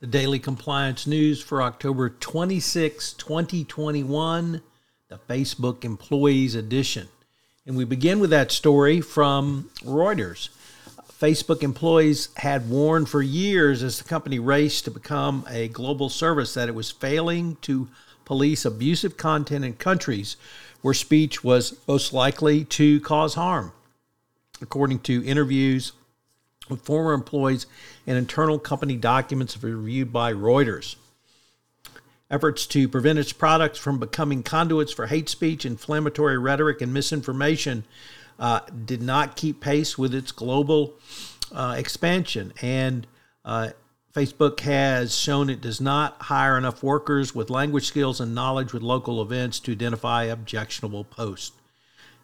The Daily Compliance News for October 26, 2021, the Facebook Employees Edition. And we begin with that story from Reuters. Facebook employees had warned for years as the company raced to become a global service that it was failing to police abusive content in countries where speech was most likely to cause harm. According to interviews with former employees and internal company documents reviewed by Reuters. Efforts to prevent its products from becoming conduits for hate speech, inflammatory rhetoric, and misinformation uh, did not keep pace with its global uh, expansion. And uh, Facebook has shown it does not hire enough workers with language skills and knowledge with local events to identify objectionable posts.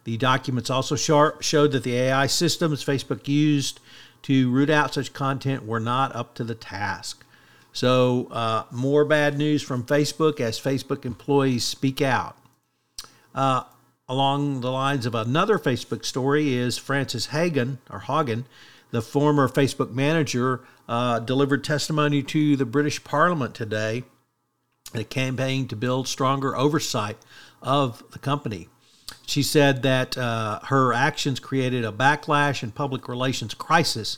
The documents also showed that the AI systems Facebook used to root out such content were not up to the task. So, uh, more bad news from Facebook as Facebook employees speak out. Uh, along the lines of another Facebook story is Frances Hagen or Hagen, the former Facebook manager, uh, delivered testimony to the British Parliament today in a campaign to build stronger oversight of the company. She said that uh, her actions created a backlash and public relations crisis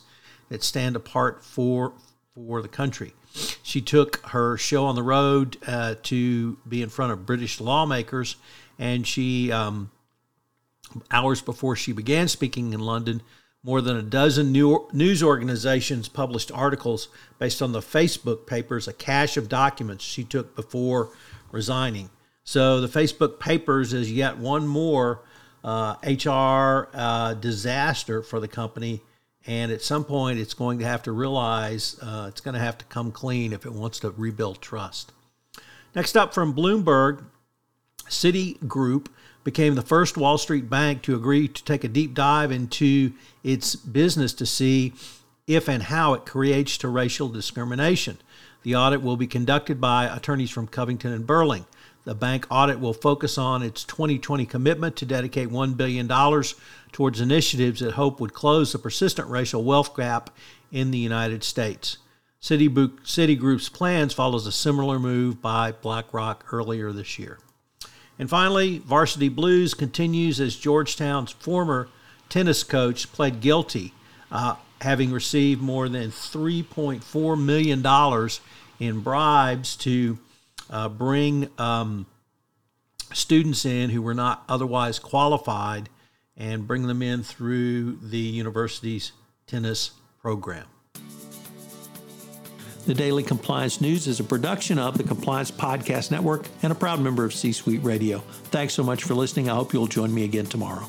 that stand apart for for the country. She took her show on the road uh, to be in front of British lawmakers, and she um, hours before she began speaking in London, more than a dozen new news organizations published articles based on the Facebook papers, a cache of documents she took before resigning. So the Facebook papers is yet one more uh, HR uh, disaster for the company. And at some point, it's going to have to realize uh, it's going to have to come clean if it wants to rebuild trust. Next up from Bloomberg, Citigroup became the first Wall Street bank to agree to take a deep dive into its business to see if and how it creates to racial discrimination. The audit will be conducted by attorneys from Covington and Burling. The bank audit will focus on its 2020 commitment to dedicate $1 billion towards initiatives that hope would close the persistent racial wealth gap in the United States. Citigroup's plans follows a similar move by BlackRock earlier this year. And finally, Varsity Blues continues as Georgetown's former tennis coach pled guilty, uh, having received more than $3.4 million in bribes to uh, bring um, students in who were not otherwise qualified and bring them in through the university's tennis program. The Daily Compliance News is a production of the Compliance Podcast Network and a proud member of C Suite Radio. Thanks so much for listening. I hope you'll join me again tomorrow.